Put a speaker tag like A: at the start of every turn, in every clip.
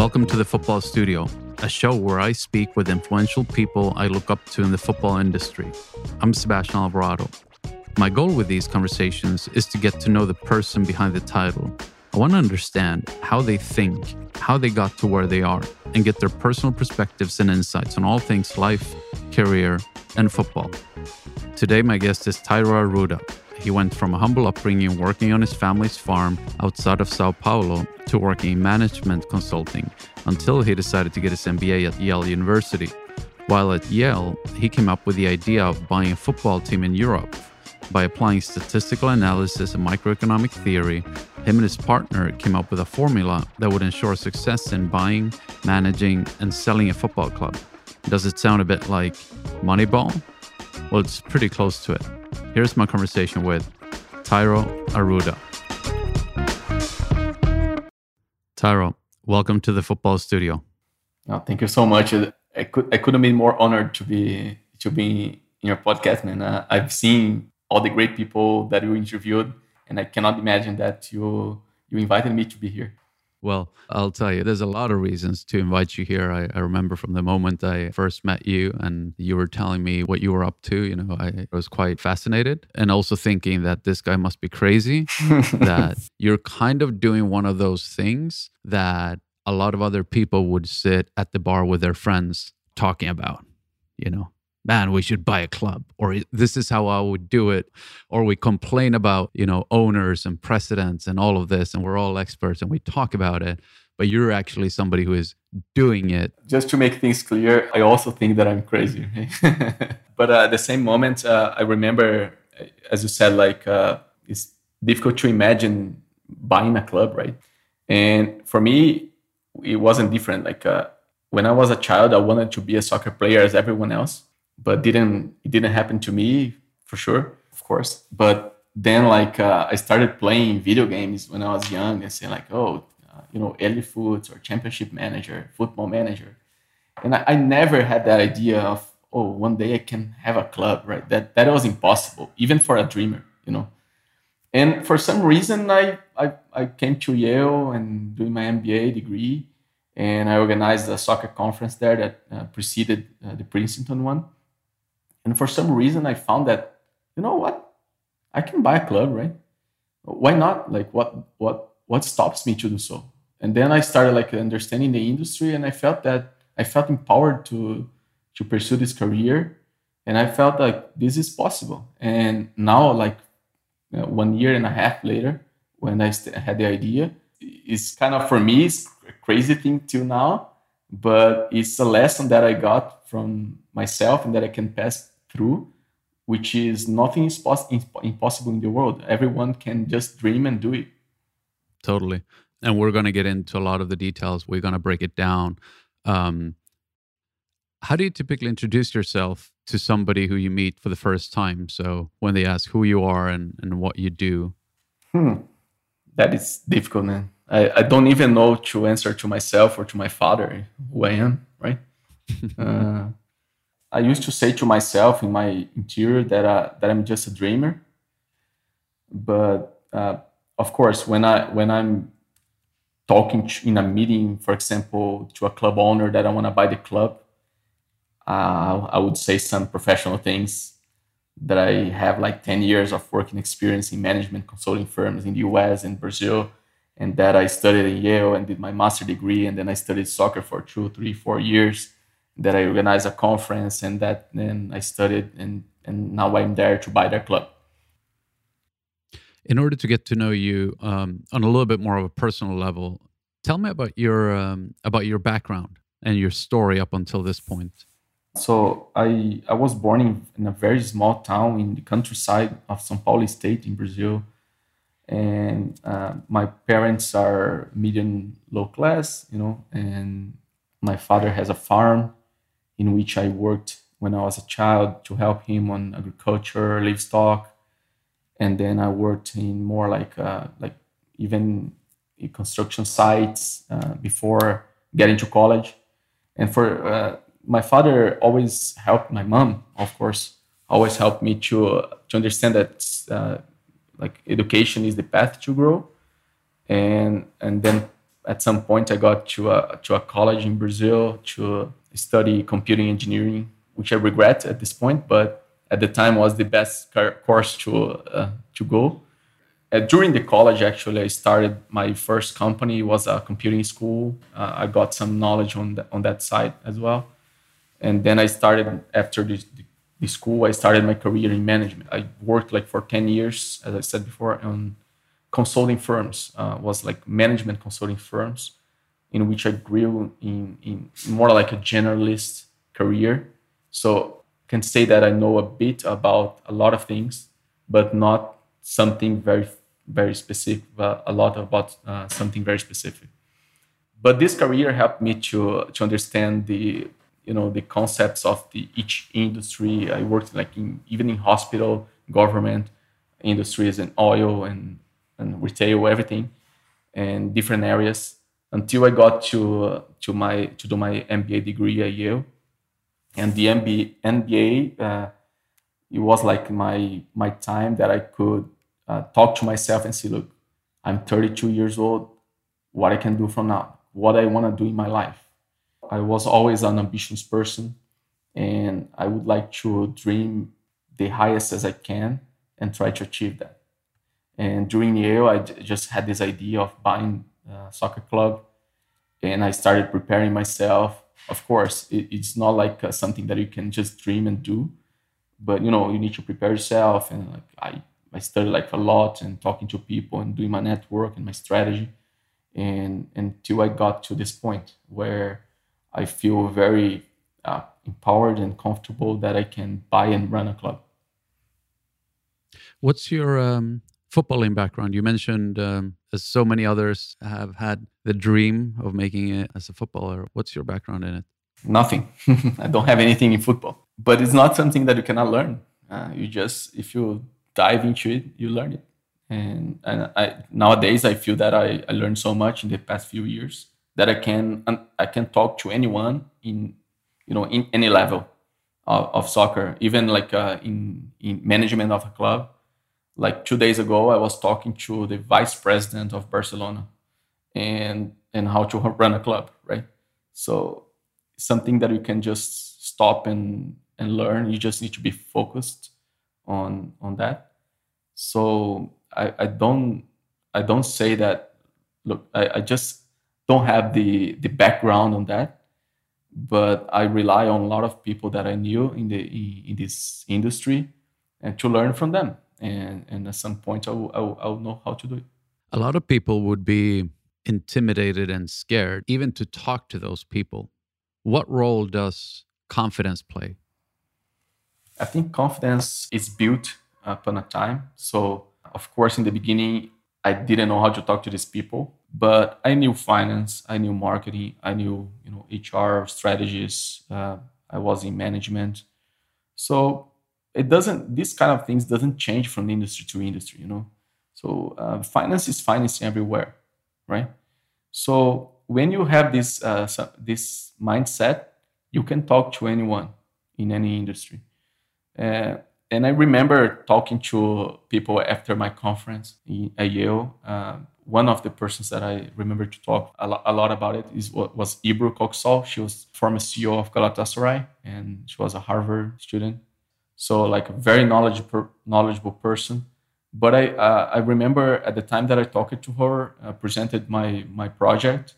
A: Welcome to the Football Studio, a show where I speak with influential people I look up to in the football industry. I'm Sebastian Alvarado. My goal with these conversations is to get to know the person behind the title. I want to understand how they think, how they got to where they are, and get their personal perspectives and insights on all things life, career, and football. Today, my guest is Thairo Arruda. He went from a humble upbringing working on his family's farm outside of Sao Paulo to working in management consulting until he decided to get his MBA at Yale University. While at Yale, he came up with the idea of buying a football team in Europe. By applying statistical analysis and microeconomic theory, him and his partner came up with a formula that would ensure success in buying, managing, and selling a football club. Does it sound a bit like Moneyball? Well, it's pretty close to it. Here's my conversation with Thairo Arruda. Thairo, welcome to the football studio.
B: Oh, thank you so much. I could I couldn't be more honored to be to be in your podcast, man. Uh, I've seen all the great people that you interviewed, and I cannot imagine that you you invited me to be here.
A: Well, I'll tell you, there's a lot of reasons to invite you here. I, I, remember from the moment I first met you and you were telling me what you were up to, you know, I was quite fascinated and also thinking that this guy must be crazy, that you're kind of doing one of those things that a lot of other people would sit at the bar with their friends talking about, you know, man, we should buy a club, or this is how I would do it. Or we complain about, you know, owners and precedents and all of this, and we're all experts and we talk about it. But you're actually somebody who is doing it.
B: Just to make things clear, I also think that I'm crazy. but uh, at the same moment, uh, I remember, as you said, like uh, it's difficult to imagine buying a club, right? And for me, it wasn't different. Like uh, when I was a child, I wanted to be a soccer player as everyone else but didn't it didn't happen to me for sure, of course. But then like uh, I started playing video games when I was young and saying like, oh, uh, you know, Elifoot or Championship Manager, Football Manager, and I, I, never had that idea of oh, one day I can have a club, right? That that was impossible, even for a dreamer, you know. And for some reason, I I, I came to Yale and doing my MBA degree, and I organized a soccer conference there that uh, preceded uh, the Princeton one and for some reason, I found that, you know what? I can buy a club, right? Why not? Like, what, what, what stops me to do so? And then I started like understanding the industry, and I felt that I felt empowered to to pursue this career, and I felt like this is possible. And now, like you know, one year and a half later, when I had the idea, it's kind of for me it's a crazy thing till now, but it's a lesson that I got from myself and that I can pass through, which is nothing is pos- impossible in the world. Everyone can just dream and do it.
A: Totally. And we're going to get into a lot of the details. We're going to break it down. Um, how do you typically introduce yourself to somebody who you meet for the first time? So when they ask who you are and, and what you do?
B: Hmm. That is difficult, man. I, I don't even know to answer to myself or to my father who I am, right? uh, I used to say to myself in my interior that uh, that I'm just a dreamer. But uh, of course, when I when I'm talking in a meeting, for example, to a club owner that I want to buy the club, uh, I would say some professional things that I have like 10 years of working experience in management consulting firms in the US and Brazil, and that I studied in Yale and did my master degree, and then I studied soccer for two, three, four years that I organized a conference and that then I studied and and now I'm there to buy their club.
A: In order to get to know you um, on a little bit more of a personal level, tell me about your um, about your background and your story up until this point.
B: So I I was born in, in a very small town in the countryside of São Paulo state in Brazil, and uh, my parents are medium low class, you know, and my father has a farm in which I worked when I was a child to help him on agriculture, livestock, and then I worked in more like uh, like even construction sites uh, before getting to college. And for uh, my father always helped my mom, of course, always helped me to to understand that uh, like education is the path to grow, and and then at some point, I got to a, to a college in Brazil to study computing engineering, which I regret at this point, but at the time was the best course to, uh, to go. Uh, during the college, actually, I started my first company. It was a computing school. Uh, I got some knowledge on, the, on that side as well. And then I started after the, the school, I started my career in management. I worked like for 10 years, as I said before, on consulting firms, uh, was like management consulting firms, in which I grew in, in more like a generalist career. So can say that I know a bit about a lot of things, but not something very very specific, but a lot about uh, something very specific. But this career helped me to to understand the you know the concepts of the each industry. I worked like in even in hospital, government industries, and oil and and retail, everything, and different areas until I got to uh, to my to do my MBA degree at Yale, and the MBA MBA uh, it was like my my time that I could uh, talk to myself and say, look, I'm 32 years old. What I can do from now? What I want to do in my life? I was always an ambitious person, and I would like to dream the highest as I can and try to achieve that. And during Yale, I just had this idea of buying a soccer club, and I started preparing myself. Of course, it, it's not like uh, something that you can just dream and do, but you know you need to prepare yourself. And like I, I studied like a lot and talking to people and doing my network and my strategy, and until I got to this point where I feel very uh, empowered and comfortable that I can buy and run a club.
A: What's your um, footballing background. You mentioned, um, as so many others have had the dream of making it as a footballer. What's your background in it?
B: Nothing. I don't have anything in football, but it's not something that you cannot learn. Uh, you just, if you dive into it, you learn it. And, and I, nowadays, I feel that I, I learned so much in the past few years that I can I can talk to anyone in you know in any level of, of soccer, even like uh, in in management of a club like two days ago, I was talking to the vice president of Barcelona and and how to run a club, right? So something that you can just stop and and learn. You just need to be focused on on that. So I, I don't I don't say that look, I, I just don't have the the background on that, but I rely on a lot of people that I knew in the in this industry and to learn from them. And and at some point I'll, I'll, I'll know how to do it.
A: A lot of people would be intimidated and scared even to talk to those people. What role does confidence play?
B: I think confidence is built upon a time. So of course in the beginning i didn't know how to talk to these people but i knew finance i knew marketing i knew you know hr strategies uh, i was in management. So it doesn't these kind of things doesn't change from industry to industry you know? So uh, finance is financing everywhere right? So when you have this uh, this mindset you can talk to anyone in any industry. Uh, and i remember talking to people after my conference in, at yale uh, one of the persons that I remember to talk a, lot, a lot about it is was Ebru Köksal. She was former CEO of Galatasaray and she was a Harvard student. So like a very knowledgeable knowledgeable person. But i uh, i remember at the time that i talked to her uh, presented my my project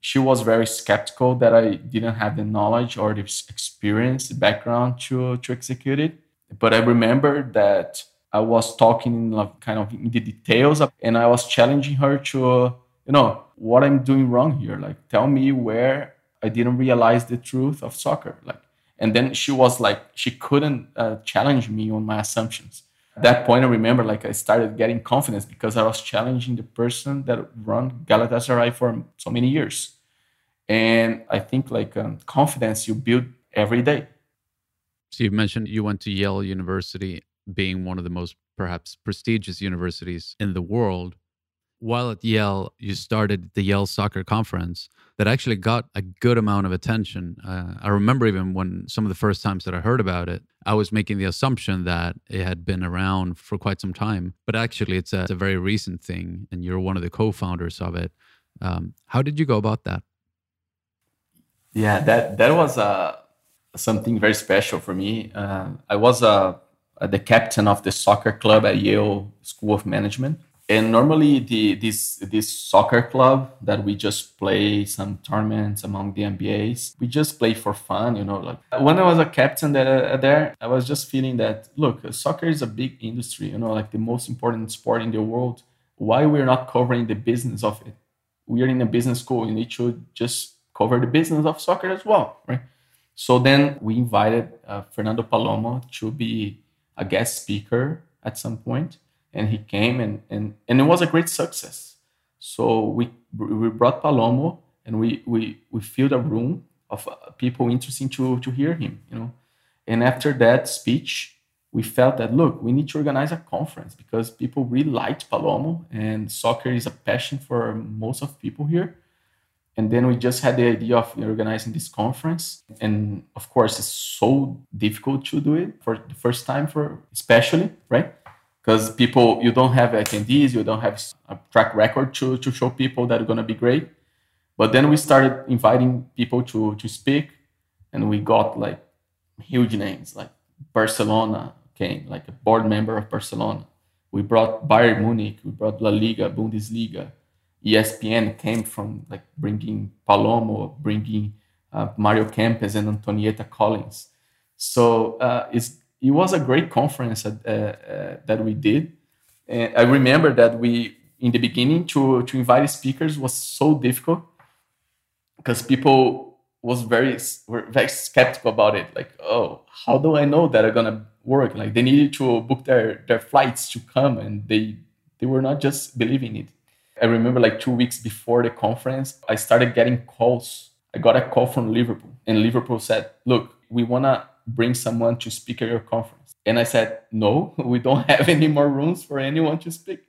B: she was very skeptical that i didn't have the knowledge or the experience the background to to execute it. But i remember that i was talking like kind of in the details and i was challenging her to uh, you know what i'm doing wrong here. Like tell me where i didn't realize the truth of soccer. Like and then she was like she couldn't uh, challenge me on my assumptions. At that point i remember like i started getting confidence because i was challenging the person that run galatasaray for so many years. And i think like um, confidence you build every day.
A: So you mentioned you went to yale university being one of the most perhaps prestigious universities in the world while at Yale, you started the Yale Soccer Conference that actually got a good amount of attention. Uh, I remember even when some of the first times that I heard about it, I was making the assumption that it had been around for quite some time. But actually, it's a, it's a very recent thing, and you're one of the co founders of it. Um, how did you go about that?
B: Yeah, that that was uh, something very special for me. Uh, I was uh, Uh, the captain of the soccer club at Yale School of Management, and normally the this this soccer club that we just play some tournaments among the MBAs, we just play for fun, you know. Like uh, when I was a captain there, uh, there, I was just feeling that look, soccer is a big industry, you know, like the most important sport in the world. Why we're not covering the business of it? We are in a business school. We need to just cover the business of soccer as well, right? So then we invited uh, Fernando Palomo to be a guest speaker at some point and he came and and and it was a great success. So we we brought Palomo and we we we filled a room of uh, people interesting to to hear him, you know. And after that speech, we felt that look, we need to organize a conference because people really liked Palomo and soccer is a passion for most of people here. And then we just had the idea of organizing this conference. And of course, it's so difficult to do it for the first time for especially, right? because people you don't have attendees you don't have a track record to, to show people that are going to be great but then we started inviting people to to speak and we got like huge names like barcelona came like a board member of barcelona we brought bayern munich we brought la liga bundesliga espn came from like bringing palomo bringing uh, mario kempes and antonieta collins so uh, it was a great conference uh, uh, that we did. And I remember that we, in the beginning, to, to invite speakers was so difficult because people was very were very skeptical about it. Like, oh, how do I know that are gonna work? Like they needed to book their their flights to come, and they they were not just believing it. I remember like two weeks before the conference, I started getting calls. I got a call from Liverpool, and Liverpool said, "Look, we wanna bring someone to speak at your conference. And I said, no, we don't have any more rooms for anyone to speak.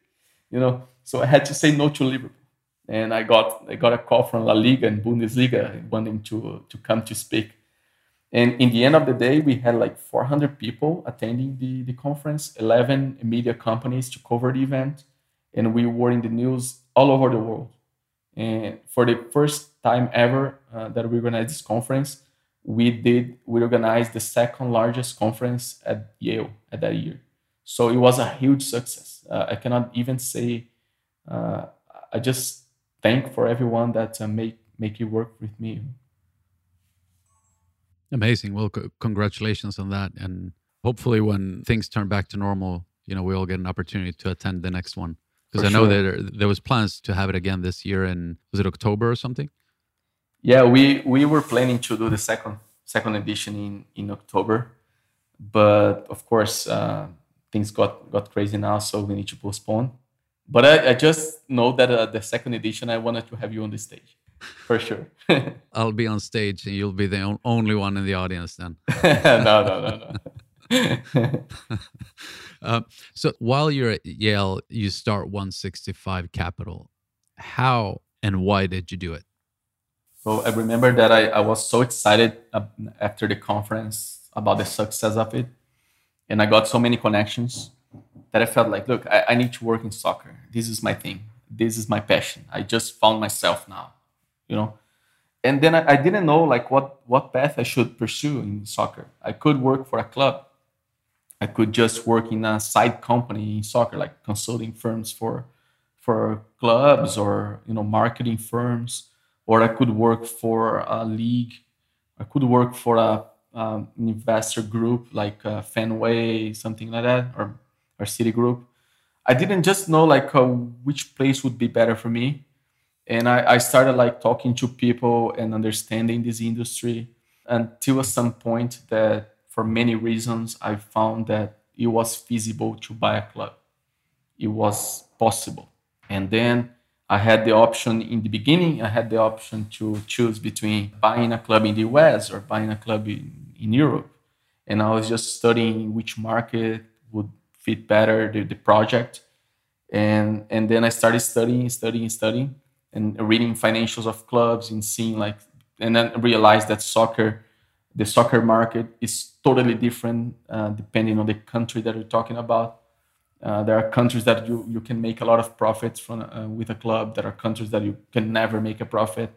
B: You know, so I had to say no to Liverpool. And I got I got a call from La Liga and Bundesliga wanting to to come to speak. And in the end of the day, we had like 400 people attending the, the conference, 11 media companies to cover the event. And we were in the news all over the world. And for the first time ever uh, that we organized this conference, we did we organized the second largest conference at Yale at that year. So it was a huge success. Uh, I cannot even say. Uh, I just thank for everyone that uh, make make it work with me.
A: Amazing. Well, c- congratulations on that, and hopefully, when things turn back to normal, you know, we all get an opportunity to attend the next one. Because I know sure. that there was plans to have it again this year, in was it October or something?
B: Yeah, we we were planning to do the second second edition in in October, but of course uh, things got got crazy now, so we need to postpone. But I, I just know that uh, the second edition, I wanted to have you on the stage for sure.
A: I'll be on stage, and you'll be the only one in the audience then.
B: no, no, no, no.
A: Uh, so while you're at Yale, you start 165 Capital. How and why did you do it?
B: So I remember that I, I was so excited after the conference about the success of it. And I got so many connections that I felt like, look, I, I need to work in soccer. This is my thing. This is my passion. I just found myself now, you know. And then I, I didn't know like what what path I should pursue in soccer. I could work for a club. I could just work in a side company in soccer, like consulting firms for for clubs or you know marketing firms or I could work for a league. I could work for a um, investor group like uh, Fenway, something like that, or or Citigroup. I didn't just know like uh, which place would be better for me, and I, I started like talking to people and understanding this industry until some point that for many reasons I found that it was feasible to buy a club. It was possible, and then I had the option in the beginning, I had the option to choose between buying a club in the US or buying a club in, in Europe. And I was just studying which market would fit better the, the project. And, and then I started studying, studying, studying, and reading financials of clubs and seeing like, and then realized that soccer, the soccer market is totally different uh, depending on the country that you're talking about Uh, there are countries that you, you can make a lot of profits from uh, with a club. There are countries that you can never make a profit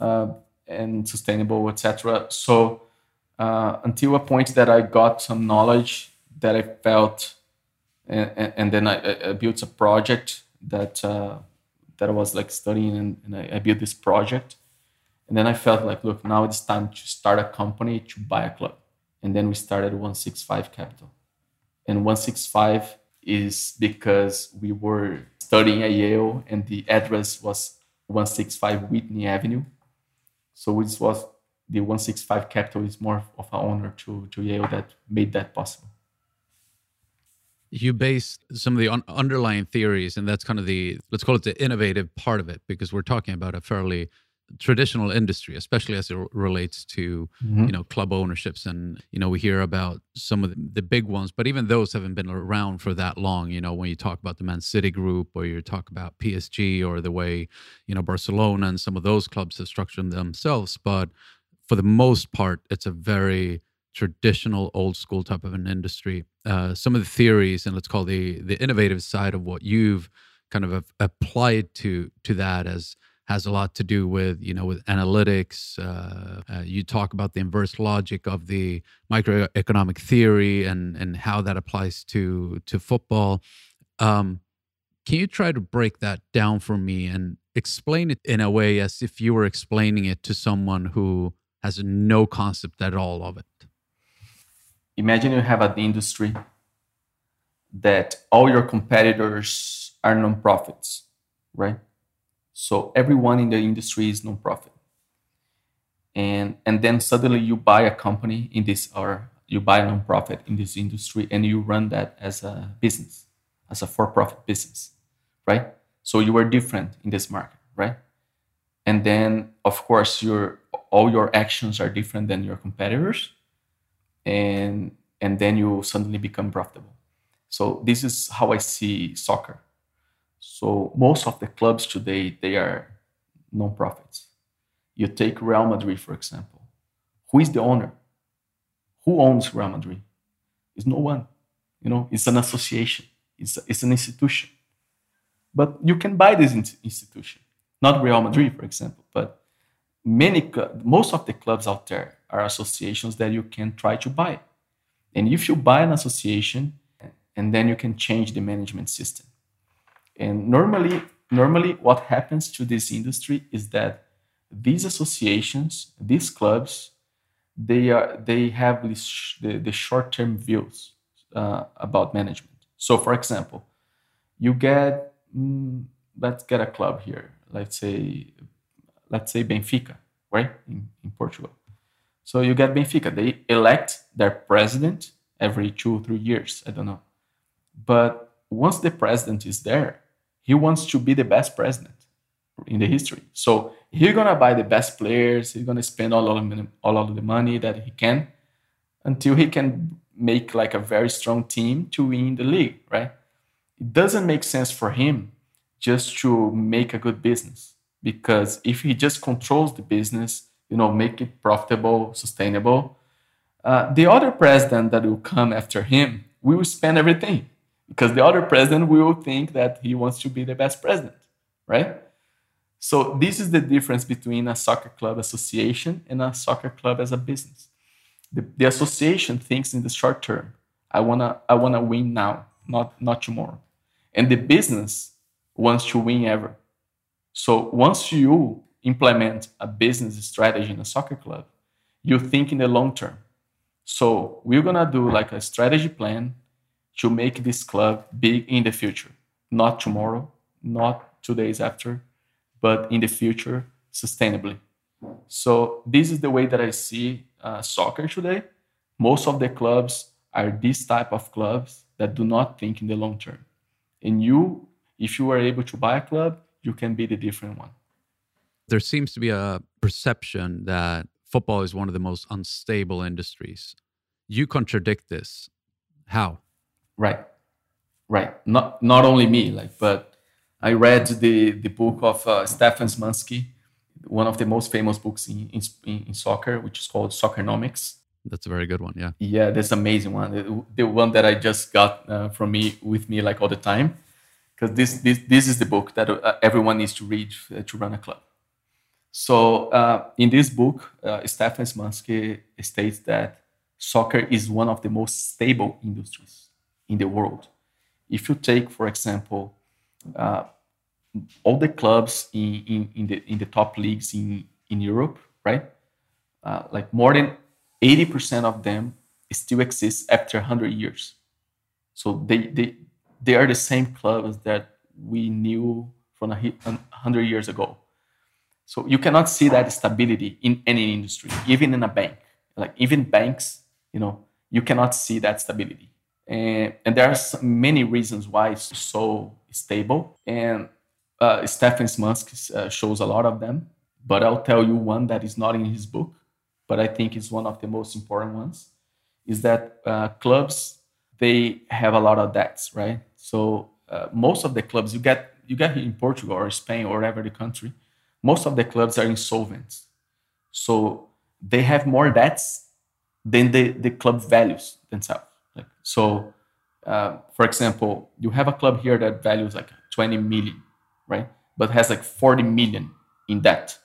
B: uh, and sustainable, etc. So uh, until a point that I got some knowledge that I felt, and, and then I, I, built a project that uh, that I was like studying, and, and I, I built this project, and then I felt like, look, now it's time to start a company to buy a club, and then we started 165 Capital, and 165 is because we were studying at Yale and the address was 165 Whitney Avenue. So it was the 165 capital is more of an honor to, to Yale that made that possible.
A: You based some of the un- underlying theories, and that's kind of the, let's call it the innovative part of it, because we're talking about a fairly traditional industry, especially as it relates to mm-hmm. you know club ownerships, and you know we hear about some of the, the, big ones, but even those haven't been around for that long. You know when you talk about the Man City Group, or you talk about PSG, or the way you know Barcelona and some of those clubs have structured themselves, but for the most part, it's a very traditional old school type of an industry uh, some of the theories and let's call the the innovative side of what you've kind of applied to to that as has a lot to do with you know with analytics. Uh, uh, you talk about the inverse logic of the microeconomic theory and and how that applies to to football. Um, can you try to break that down for me and explain it in a way as if you were explaining it to someone who has no concept at all of it?
B: Imagine you have an industry that all your competitors are non-profits, right? So everyone in the industry is nonprofit. And and then suddenly you buy a company in this or you buy a nonprofit in this industry and you run that as a business, as a for-profit business, right? So you are different in this market, right? And then of course your all your actions are different than your competitors. And and then you suddenly become profitable. So this is how I see soccer so most of the clubs today they are non-profits. You take Real Madrid for example. Who is the owner? Who owns Real Madrid? It's no one. You know, it's an association. It's, it's an institution. But you can buy this institution. Not Real Madrid, for example, but many most of the clubs out there are associations that you can try to buy. And if you buy an association, and then you can change the management system and normally, normally what happens to this industry is that these associations, these clubs, they are they have this, the, the short-term views uh, about management. So, for example, you get mm, let's get a club here. Let's say let's say Benfica, right in, in Portugal. So you get Benfica. They elect their president every two or three years. I don't know, but once the president is there, he wants to be the best president in the history. So he's gonna buy the best players. He's gonna spend all of all of the money that he can until he can make like a very strong team to win the league, right? It doesn't make sense for him just to make a good business because if he just controls the business, you know, make it profitable, sustainable, uh, the other president that will come after him will spend everything because the other president will think that he wants to be the best president, right? So this is the difference between a soccer club association and a soccer club as a business. The, the association thinks in the short term. I wanna I wanna win now, not not tomorrow. And the business wants to win ever. So once you implement a business strategy in a soccer club, you think in the long term. So we're gonna do like a strategy plan to make this club big in the future, not tomorrow, not two days after, but in the future sustainably. So this is the way that I see uh, soccer today. Most of the clubs are this type of clubs that do not think in the long term. And you, if you are able to buy a club, you can be the different one.
A: There seems to be a perception that football is one of the most unstable industries. You contradict this. How?
B: Right, right. Not not only me, like, but I read the the book of uh, Stefan Szymanski, one of the most famous books in, in, in soccer, which is called Soccernomics.
A: That's a very good one. Yeah.
B: Yeah, that's amazing one. The, the one that I just got uh, from me with me like all the time, because this this this is the book that uh, everyone needs to read uh, to run a club. So uh, in this book, uh, Stefan Szymanski states that soccer is one of the most stable industries in the world. If you take, for example, uh, all the clubs in, in, in, the in the top leagues in, in Europe, right? like more than 80% of them still exist after 100 years. So they, they, they are the same clubs that we knew from a 100 years ago. So you cannot see that stability in any industry, even in a bank. Like even banks, you know, you cannot see that stability. And, and there are many reasons why it's so stable. And uh, Szymanski uh, shows a lot of them. But I'll tell you one that is not in his book but I think it's one of the most important ones, is that uh, clubs they have a lot of debts, right? So uh, most of the clubs you get you get in Portugal or Spain or whatever the country, most of the clubs are insolvent. So they have more debts than the, the club values themselves. Like, so, uh, for example, you have a club here that values like 20 million, right? But has like 40 million in debt.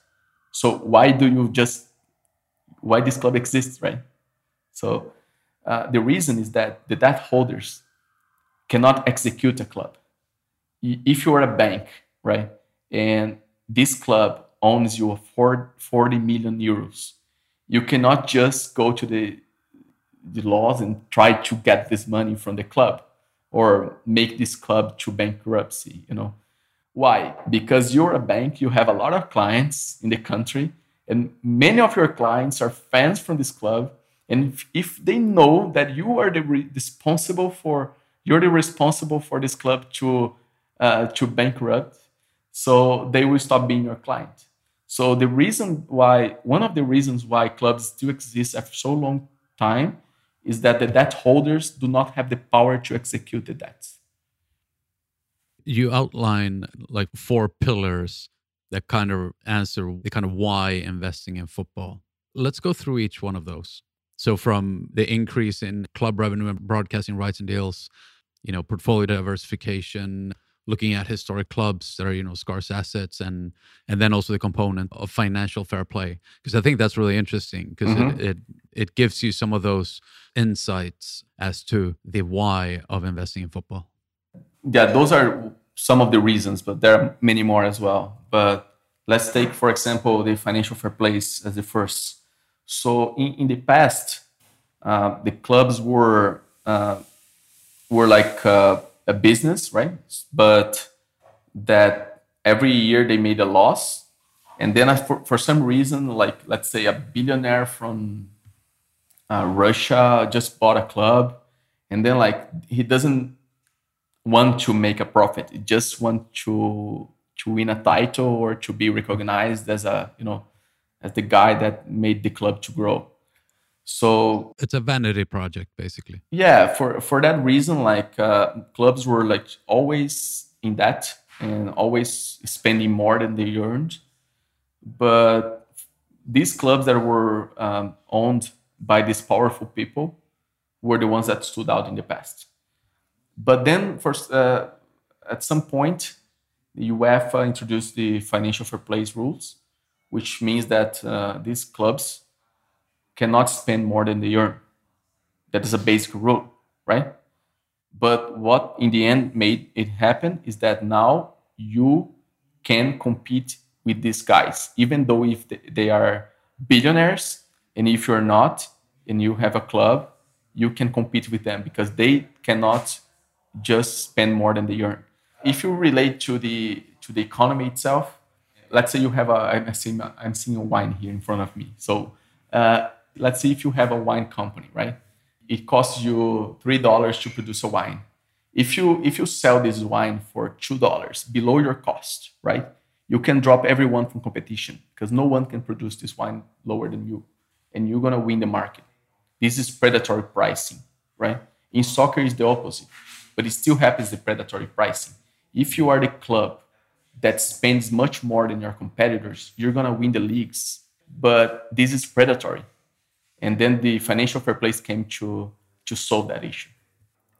B: So why do you just why this club exists, right? So uh, the reason is that the debt holders cannot execute a club. If you are a bank, right, and this club owns you for 40 million euros, you cannot just go to the, the laws and try to get this money from the club or make this club to bankruptcy, you know. Why? Because you're a bank, you have a lot of clients in the country and many of your clients are fans from this club and if, if they know that you are the re- responsible for you're the responsible for this club to uh, to bankrupt so they will stop being your client so the reason why one of the reasons why clubs still exist after so long time is that the debt holders do not have the power to execute the debts
A: you outline like four pillars that kind of answer the kind of why investing in football. Let's go through each one of those. So from the increase in club revenue and broadcasting rights and deals, you know, portfolio diversification, looking at historic clubs that are, you know, scarce assets and and then also the component of financial fair play. Because I think that's really interesting because mm-hmm. it, it it gives you some of those insights as to the why of investing in football.
B: Yeah, those are some of the reasons, but there are many more as well. But let's take, for example, the financial fair play as the first. So in, in the past, uh, the clubs were uh, were like uh, a business, right? But that every year they made a loss, and then for, for some reason, like let's say a billionaire from uh, Russia just bought a club, and then like he doesn't want to make a profit. He just want to to win a title or to be recognized as a you know as the guy that made the club to grow. So
A: it's a vanity project, basically.
B: Yeah, for for that reason, like uh, clubs were like always in debt and always spending more than they earned. But these clubs that were um, owned by these powerful people were the ones that stood out in the past. But then, for, uh, at some point, the UEFA introduced the financial fair play rules, which means that uh, these clubs cannot spend more than they earn. That is a basic rule, right? But what in the end made it happen is that now you can compete with these guys, even though if they are billionaires, and if you're not, and you have a club, you can compete with them because they cannot just spend more than they earn. If you relate to the to the economy itself, let's say you have a I'm seeing I'm seeing a wine here in front of me. So uh, let's say if you have a wine company, right? It costs you three dollars to produce a wine. If you if you sell this wine for two dollars below your cost, right? You can drop everyone from competition because no one can produce this wine lower than you, and you're gonna win the market. This is predatory pricing, right? In soccer, is the opposite but it still happens the predatory pricing. If you are the club that spends much more than your competitors, you're gonna win the leagues. But this is predatory. And then the financial fair play came to to solve that issue.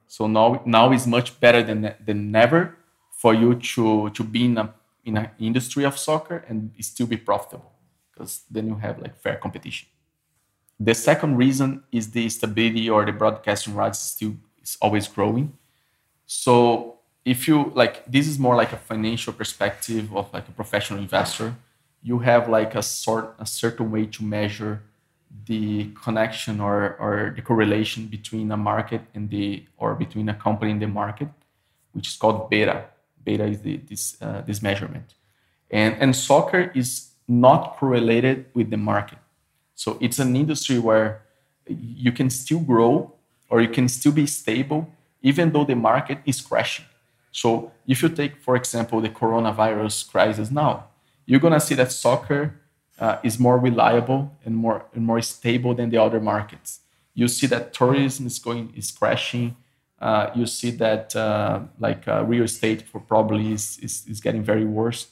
B: So now now is much better than than never for you to to be in a in an industry of soccer and still be profitable because then you have like fair competition. The second reason is the stability or the broadcasting rights still is always growing. So if you like this is more like a financial perspective of like a professional investor, you have like a sort a certain way to measure the connection or, or the correlation between a market and the or between a company and the market, which is called beta. Beta is the, this uh, this measurement, and and soccer is not correlated with the market. So it's an industry where you can still grow or you can still be stable even though the market is crashing. So if you take, for example, the coronavirus crisis now, you're gonna see that soccer uh, is more reliable and more and more stable than the other markets. You see that tourism is going is crashing. Uh, you see that uh, like uh, real estate for probably is, is, is getting very worse.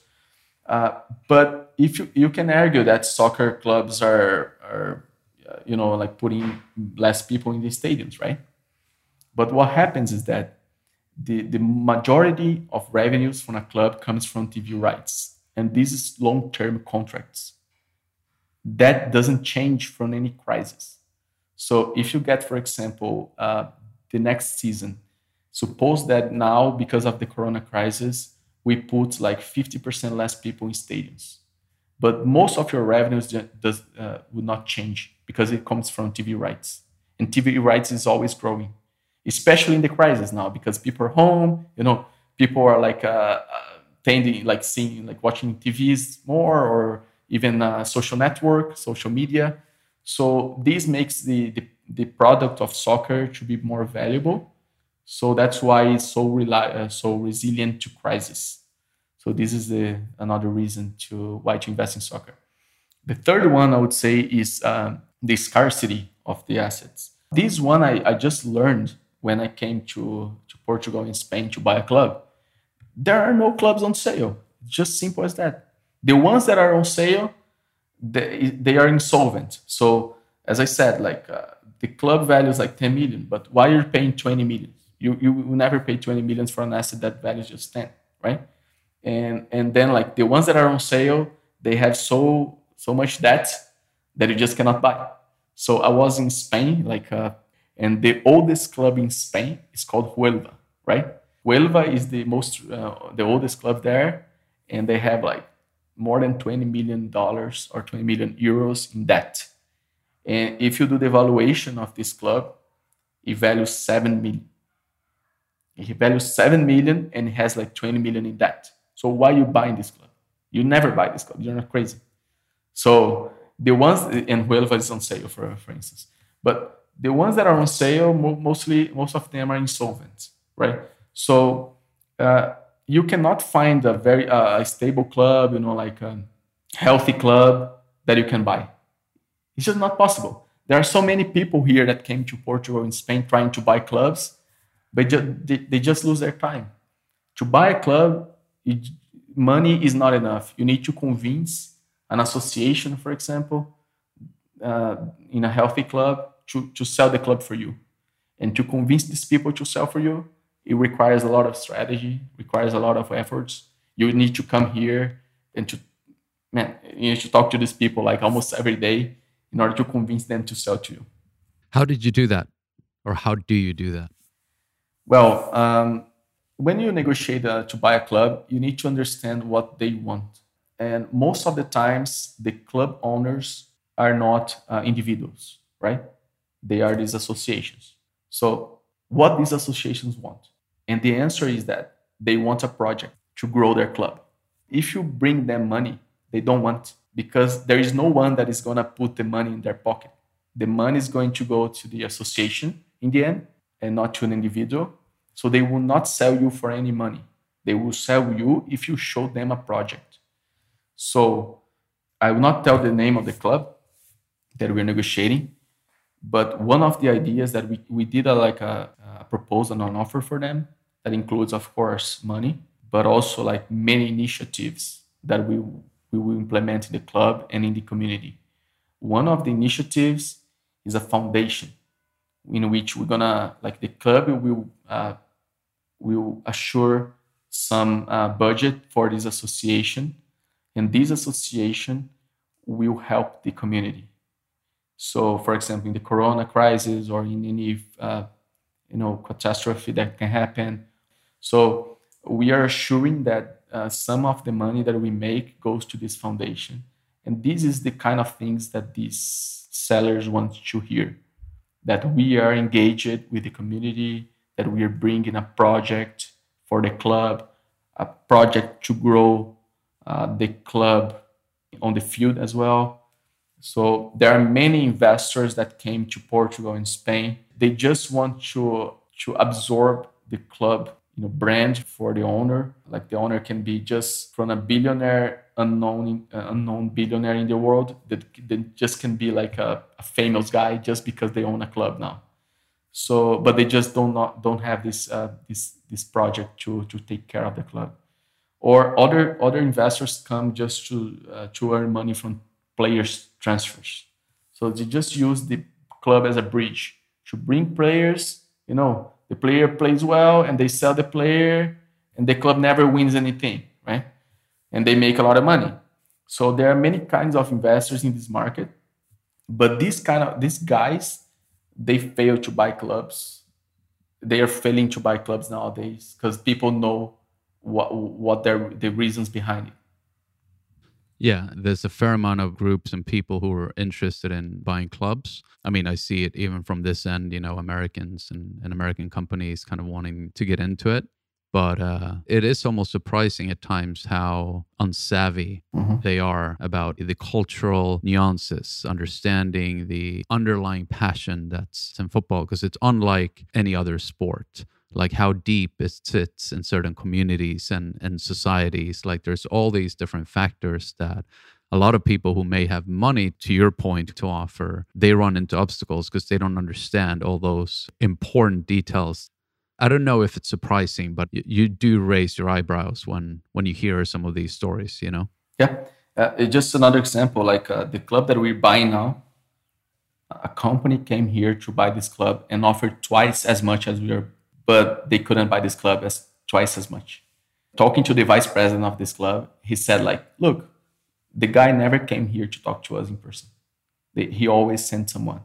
B: Uh, but if you, you can argue that soccer clubs are, are uh, you know like putting less people in the stadiums, right? But what happens is that the, the majority of revenues from a club comes from TV rights, and this is long-term contracts. That doesn't change from any crisis. So if you get, for example, uh, the next season, suppose that now because of the Corona crisis, we put like 50% less people in stadiums. But most of your revenues does, uh, would not change because it comes from TV rights. And TV rights is always growing, especially in the crisis now because people are home, you know, people are like uh, uh, tending, like seeing, like watching TVs more or even uh, social network, social media. So this makes the, the, the product of soccer to be more valuable so that's why it's so rely, uh, so resilient to crisis. So this is the, another reason to why to invest in soccer. The third one I would say is um, the scarcity of the assets. This one I, I just learned when I came to, to Portugal and Spain to buy a club. There are no clubs on sale. just simple as that. The ones that are on sale, they, they are insolvent. So as I said, like uh, the club value is like 10 million, but why you're you paying 20 million? you you will never pay 20 millions for an asset that values just 10 right and and then like the ones that are on sale they have so so much debt that you just cannot buy so i was in spain like uh, and the oldest club in spain is called huelva right huelva is the most uh, the oldest club there and they have like more than 20 million dollars or 20 million euros in debt and if you do the valuation of this club it values 7 million he values 7 million and has like 20 million in debt. So why are you buying this club? You never buy this club. You're not crazy. So the ones, and Huelva is on sale, for, for instance. But the ones that are on sale, mostly, most of them are insolvent, right? So uh, you cannot find a very uh, a stable club, you know, like a healthy club that you can buy. It's just not possible. There are so many people here that came to Portugal and Spain trying to buy clubs but they, they just lose their time. To buy a club, money is not enough. You need to convince an association, for example, uh, in a healthy club to, to sell the club for you. And to convince these people to sell for you, it requires a lot of strategy, requires a lot of efforts. You need to come here and to man, you need to talk to these people like almost every day in order to convince them to sell to you.
A: How did you do that? Or how do you do that?
B: Well, um, when you negotiate uh, to buy a club, you need to understand what they want. And most of the times, the club owners are not uh, individuals, right? They are these associations. So, what these associations want? And the answer is that they want a project to grow their club. If you bring them money, they don't want because there is no one that is going to put the money in their pocket. The money is going to go to the association in the end and not to an individual. So they will not sell you for any money. They will sell you if you show them a project. So I will not tell the name of the club that we're negotiating, but one of the ideas that we, we did a, like a, a proposal an offer for them that includes, of course, money, but also like many initiatives that we, we will implement in the club and in the community. One of the initiatives is a foundation in which we're gonna like the club will uh, will assure some uh, budget for this association, and this association will help the community. So, for example, in the Corona crisis or in any uh, you know catastrophe that can happen, so we are assuring that uh, some of the money that we make goes to this foundation, and this is the kind of things that these sellers want to hear that we are engaged with the community, that we are bringing a project for the club, a project to grow uh, the club on the field as well. So there are many investors that came to Portugal and Spain. They just want to to absorb the club you know brand for the owner. Like the owner can be just from a billionaire unknown uh, unknown billionaire in the world that, that just can be like a, a, famous guy just because they own a club now. So but they just don't not don't have this uh, this this project to to take care of the club. Or other other investors come just to uh, to earn money from players transfers. So they just use the club as a bridge to bring players you know the player plays well and they sell the player and the club never wins anything right? And they make a lot of money. So there are many kinds of investors in this market but these kind of these guys they fail to buy clubs. They are failing to buy clubs nowadays because people know what what their the reasons behind it
A: yeah, there's a fair amount of groups and people who are interested in buying clubs. I mean, I see it even from this end, you know, Americans and, and American companies kind of wanting to get into it. But uh, it is almost surprising at times how unsavvy mm-hmm. they are about the cultural nuances, understanding the underlying passion that's in football, because it's unlike any other sport like how deep it sits in certain communities and, and societies. Like there's all these different factors that a lot of people who may have money, to your point, to offer, they run into obstacles because they don't understand all those important details. I don't know if it's surprising, but you do raise your eyebrows when when you hear some of these stories. You know?
B: Yeah. Uh, just another example, like uh, the club that we're buying now. A company came here to buy this club and offered twice as much as we are but they couldn't buy this club as twice as much. Talking to the vice president of this club, he said like, look, the guy never came here to talk to us in person. he always sent someone.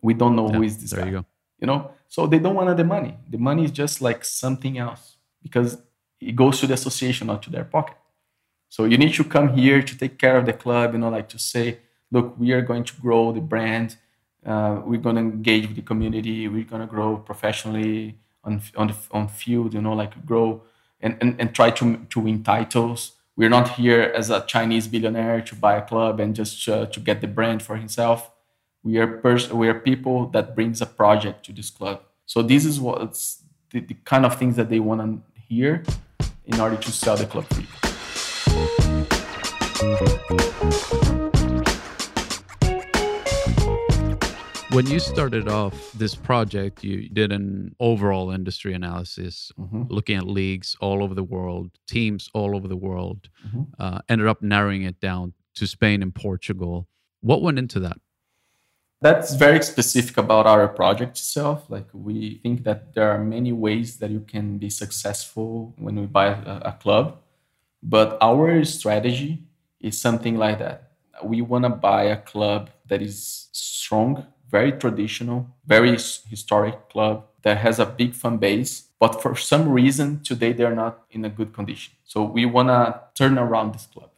B: We don't know yeah, who is this there guy. You, go. you know, so they don't want the money. The money is just like something else because it goes to the association, not to their pocket. So you need to come here to take care of the club, you know, like to say, look, we are going to grow the brand uh, we're to engage with the community we're to grow professionally on on the on field you know like grow and, and, and try to to win titles. We're not here as a chinese billionaire to buy a club and just uh, to get the brand for himself. We are pers- we are people that brings a project to this club. So this is what's the, the kind of things that they want to hear in order to sell the club for
A: when you started off this project, you did an overall industry analysis, mm-hmm. looking at leagues all over the world, teams all over the world, mm-hmm. uh, ended up narrowing it down to Spain and Portugal. What went into that?
B: That's very specific about our project itself. Like, we think that there are many ways that you can be successful when we buy a, a club, but our strategy is something like that. We want to buy a club that is strong very traditional, very historic club that has a big fan base. But for some reason, today they're not in a good condition. So we want to turn around this club,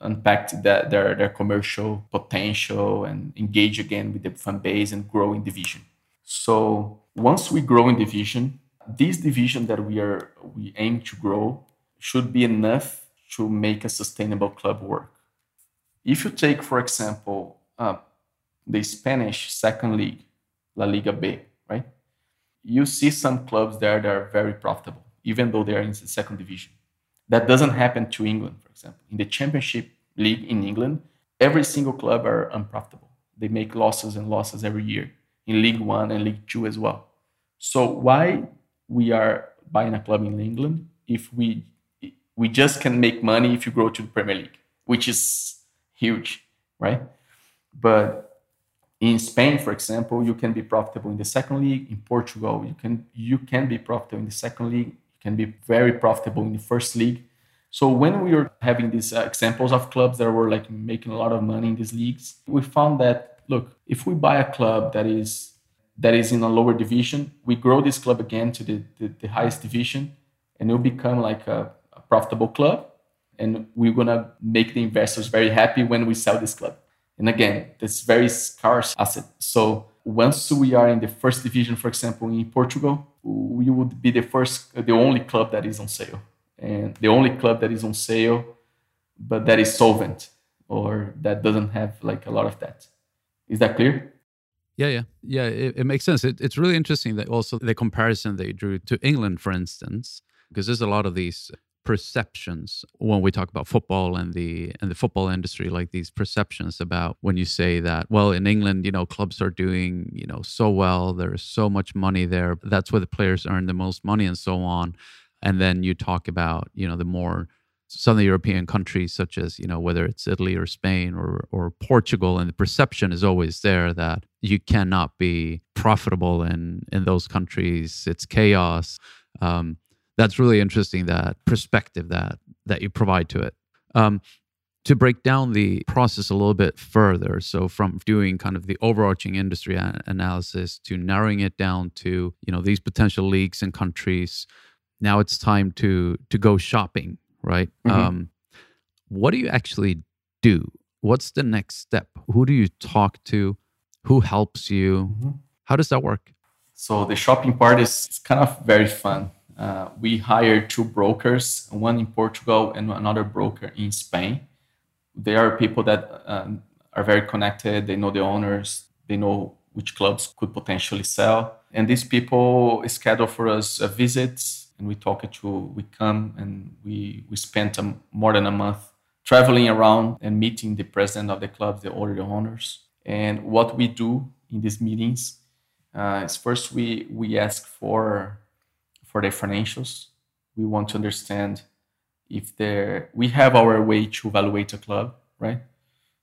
B: unpack the, their, their commercial potential, and engage again with the fan base and grow in division. So once we grow in division, this division that we are we aim to grow should be enough to make a sustainable club work. If you take, for example, uh, the Spanish second league, La Liga B, right? You see some clubs there that are very profitable, even though they are in the second division. That doesn't happen to England, for example. In the Championship League in England, every single club are unprofitable. They make losses and losses every year in League One and League Two as well. So why we are buying a club in England if we we just can make money if you grow to the Premier League, which is huge, right? But in Spain, for example, you can be profitable in the second league. In Portugal, you can you can be profitable in the second league. You can be very profitable in the first league. So when we were having these uh, examples of clubs that were like making a lot of money in these leagues, we found that look, if we buy a club that is that is in a lower division, we grow this club again to the, the, the highest division, and it'll become like a, a profitable club. And we're gonna make the investors very happy when we sell this club. And again, that's very scarce asset. So once we are in the first division, for example, in Portugal, we would be the first, uh, the only club that is on sale, and the only club that is on sale, but that is solvent or that doesn't have like a lot of debt. Is that clear?
A: Yeah, yeah, yeah. It, it makes sense. It, it's really interesting that also the comparison they drew to England, for instance, because there's a lot of these perceptions when we talk about football and the and the football industry like these perceptions about when you say that well in England you know clubs are doing you know so well there's so much money there that's where the players earn the most money and so on. And then you talk about you know the more southern european countries such as you know whether it's italy or spain or or portugal and the perception is always there that you cannot be profitable in in those countries. It's chaos. Um, that's really interesting that perspective that that you provide to it. Um, to break down the process a little bit further so from doing kind of the overarching industry analysis to narrowing it down to you know these potential leagues and countries now it's time to to go shopping right? Mm-hmm. um, what do you actually do? What's the next step? Who do you talk to? Who helps you? Mm-hmm. how does that work?
B: So the shopping part is kind of very fun uh, we hired two brokers, one in Portugal and another broker in Spain. They are people that um, are very connected. They know the owners. They know which clubs could potentially sell. And these people schedule for us uh, visits, and we talk to. We come and we we spent a, more than a month traveling around and meeting the president of the clubs, the owner, the owners. And what we do in these meetings uh, is first we we ask for for their financials. We want to understand if they're, we have our way to evaluate a club, right?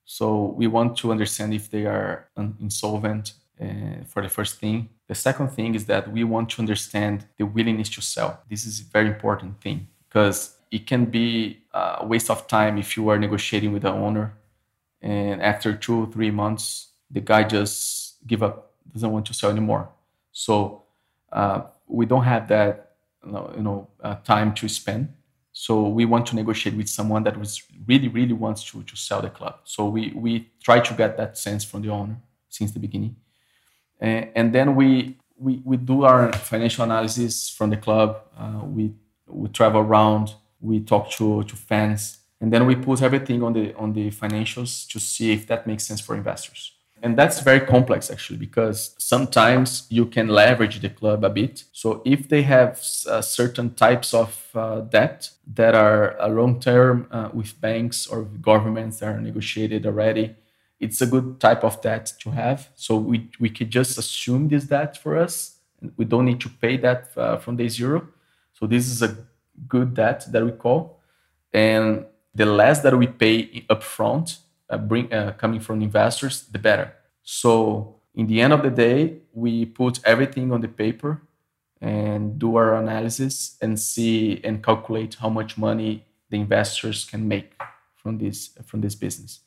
B: So we want to understand if they are insolvent uh, for the first thing. The second thing is that we want to understand the willingness to sell. This is a very important thing because it can be a waste of time if you are negotiating with the owner and after two or three months the guy just give up doesn't want to sell anymore so uh, we don't have that you know uh, time to spend. So we want to negotiate with someone that was really really wants to to sell the club. So we we try to get that sense from the owner since the beginning. And, and then we, we we do our financial analysis from the club. Uh, we we travel around. We talk to to fans. And then we put everything on the on the financials to see if that makes sense for investors and that's very complex actually, because sometimes you can leverage the club a bit. So if they have uh, certain types of uh, debt that are a long term uh, with banks or with governments that are negotiated already, it's a good type of debt to have. So we, we could just assume this debt for us. We don't need to pay that uh, from day zero. So this is a good debt that we call. And the less that we pay upfront, uh, bring uh, coming from investors, the better. So in the end of the day, we put everything on the paper and do our analysis and see and calculate how much money the investors can make from this from this business.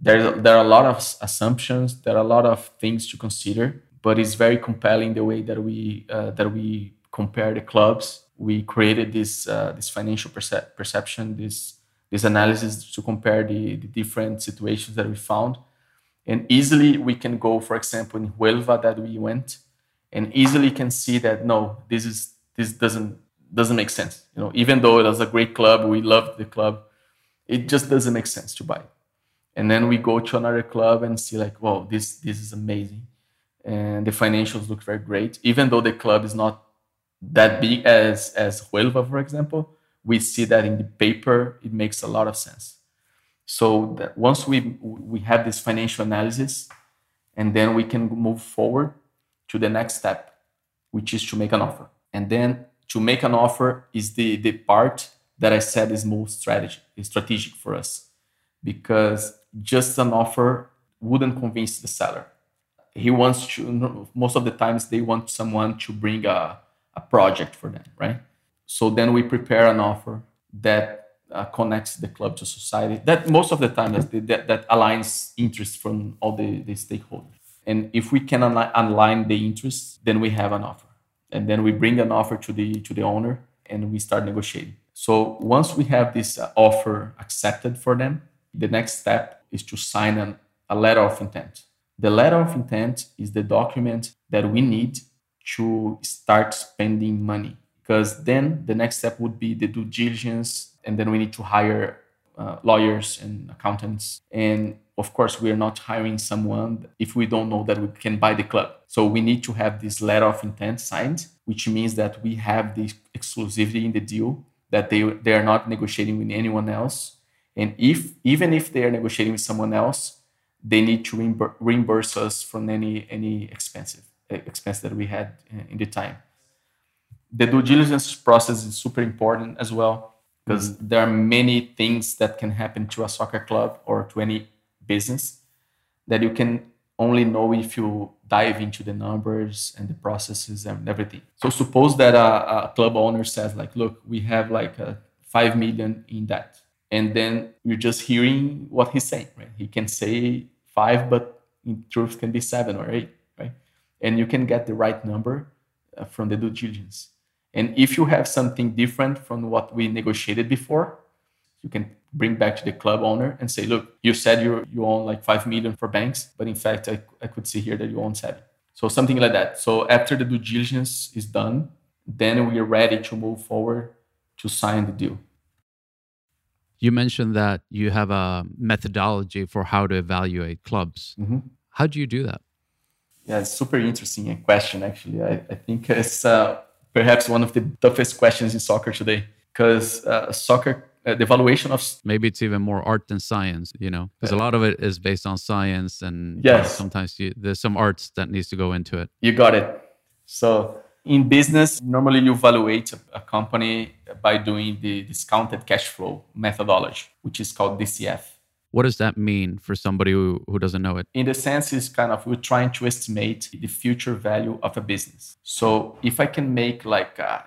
B: There, there are a lot of assumptions. There are a lot of things to consider, but it's very compelling the way that we uh, that we compare the clubs. We created this uh, this financial percep- perception, this this analysis to compare the, the different situations that we found. And easily we can go, for example, in Huelva that we went, and easily can see that no, this is this doesn't doesn't make sense. You know, even though it was a great club, we loved the club, it just doesn't make sense to buy. And then we go to another club and see like, wow, this this is amazing, and the financials look very great. Even though the club is not that big as as Huelva, for example, we see that in the paper it makes a lot of sense. So that once we we have this financial analysis and then we can move forward to the next step which is to make an offer. And then to make an offer is the the part that i said is most strategy is strategic for us. Because just an offer wouldn't convince the seller. He wants to most of the times they want someone to bring a, a project for them right so then we prepare an offer that uh, connects the club to society that most of the time that, that, that aligns interests from all the, the stakeholders. And if we can align the interests then we have an offer. And then we bring an offer to the to the owner and we start negotiating. So once we have this uh, offer accepted for them the next step is to sign an, a letter of intent. The letter of intent is the document that we need to start spending money because then the next step would be the due diligence and then we need to hire uh, lawyers and accountants. And of course we are not hiring someone if we don't know that we can buy the club. So we need to have this letter of intent signed which means that we have the exclusivity in the deal that they, they are not negotiating with anyone else. And if even if they are negotiating with someone else they need to reimburse us from any any expensive expense that we had in the time. The due diligence process is super important as well because mm-hmm. there are many things that can happen to a soccer club or to any business that you can only know if you dive into the numbers and the processes and everything. So suppose that a, a club owner says like, look, we have like a five million in debt. And then you're just hearing what he's saying, right? He can say five, but in truth can be seven or eight, right? And you can get the right number uh, from the due diligence. And if you have something different from what we negotiated before, you can bring back to the club owner and say, look, you said you you own like five million for banks, but in fact, I, I could see here that you own seven. So something like that. So after the due diligence is done, then we are ready to move forward to sign the deal.
A: You mentioned that you have a methodology for how to evaluate clubs. Mm-hmm. How do you do that?
B: Yeah, it's super interesting question. Actually, I, I think it's uh, perhaps one of the toughest questions in soccer today. Because uh, soccer uh, the evaluation of
A: maybe it's even more art than science you know? Because a lot of it is based on science and
B: yes.
A: sometimes you, there's some arts that needs to go into it.
B: You got it. So in business, normally you evaluate a, company by doing the discounted cash flow methodology, which is called DCF.
A: What does that mean for somebody who, who doesn't know it?
B: In the sense, is kind of we're trying to estimate the future value of a business. So if I can make like uh,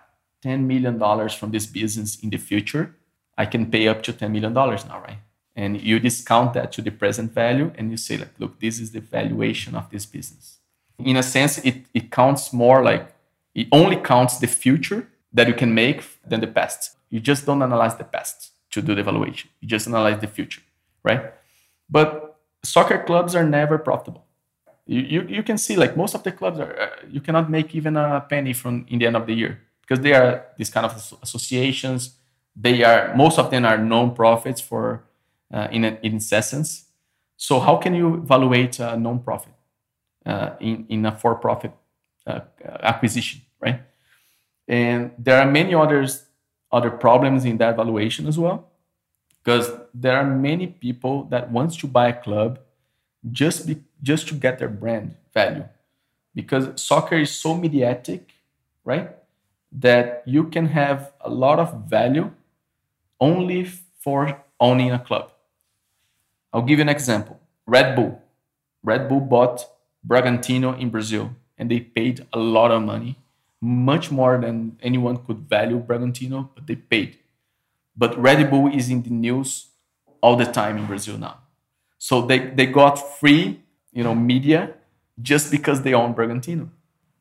B: $10 million from this business in the future, I can pay up to $10 million now, right? And you discount that to the present value and you say, like, look, this is the valuation of this business. In a sense, it, it counts more like it only counts the future that you can make than the past. You just don't analyze the past to do the evaluation. You just analyze the future, right? But soccer clubs are never profitable. You, you, you can see like most of the clubs are uh, you cannot make even a penny from in the end of the year because they are these kind of associations. They are most of them are non-profits for uh, in in essence. So how can you evaluate a non-profit uh, in in a for-profit uh, acquisition? right? And there are many others other problems in that valuation as well, because there are many people that wants to buy a club just be, just to get their brand value, because soccer is so mediatic, right? That you can have a lot of value only for owning a club. I'll give you an example. Red Bull. Red Bull bought Bragantino in Brazil and they paid a lot of money much more than anyone could value Bragantino, but they paid. But Red Bull is in the news all the time in Brazil now. So they, they got free, you know, media just because they own Bragantino.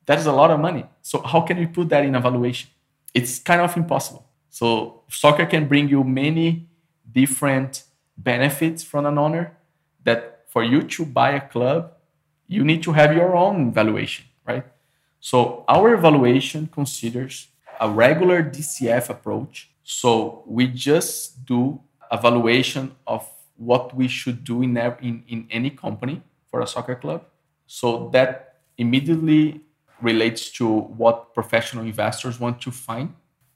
B: That is a lot of money. So how can you put that in evaluation? It's kind of impossible. So soccer can bring you many different benefits from an owner that for you to buy a club, you need to have your own valuation, right? So our evaluation considers a regular DCF approach. So we just do evaluation of what we should do in, in, in any company for a soccer club. So that immediately relates to what professional investors want to find.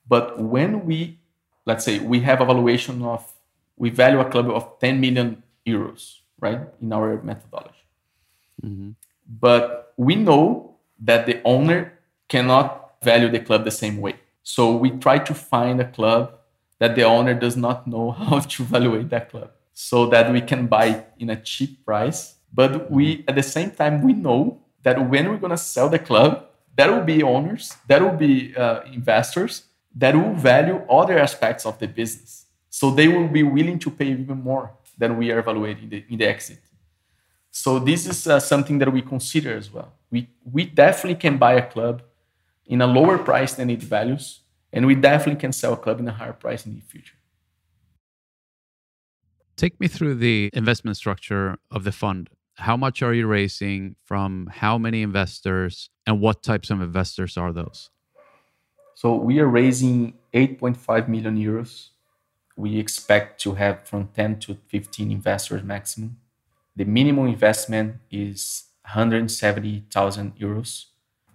B: But when we, let's say, we have evaluation of, we value a club of 10 million euros, right, in our methodology. Mm-hmm. But we know that the owner cannot value the club the same way. So we try to find a club that the owner does not know how to evaluate that club so that we can buy in a cheap price But we, at the same time, we know that when we're going to sell the club, there will be owners, there will be uh, investors that will value other aspects of the business. So they will be willing to pay even more than we are evaluating the, in the exit. So this is uh, something that we consider as well. We, we definitely can buy a club in a lower price than it values, and we definitely can sell a club in a higher price in the future.
A: Take me through the investment structure of the fund. How much are you raising from how many investors and what types of investors are those?
B: So we are raising 8.5 million euros. We expect to have from 10 to 15 investors maximum. The minimum investment is 170,000 euros.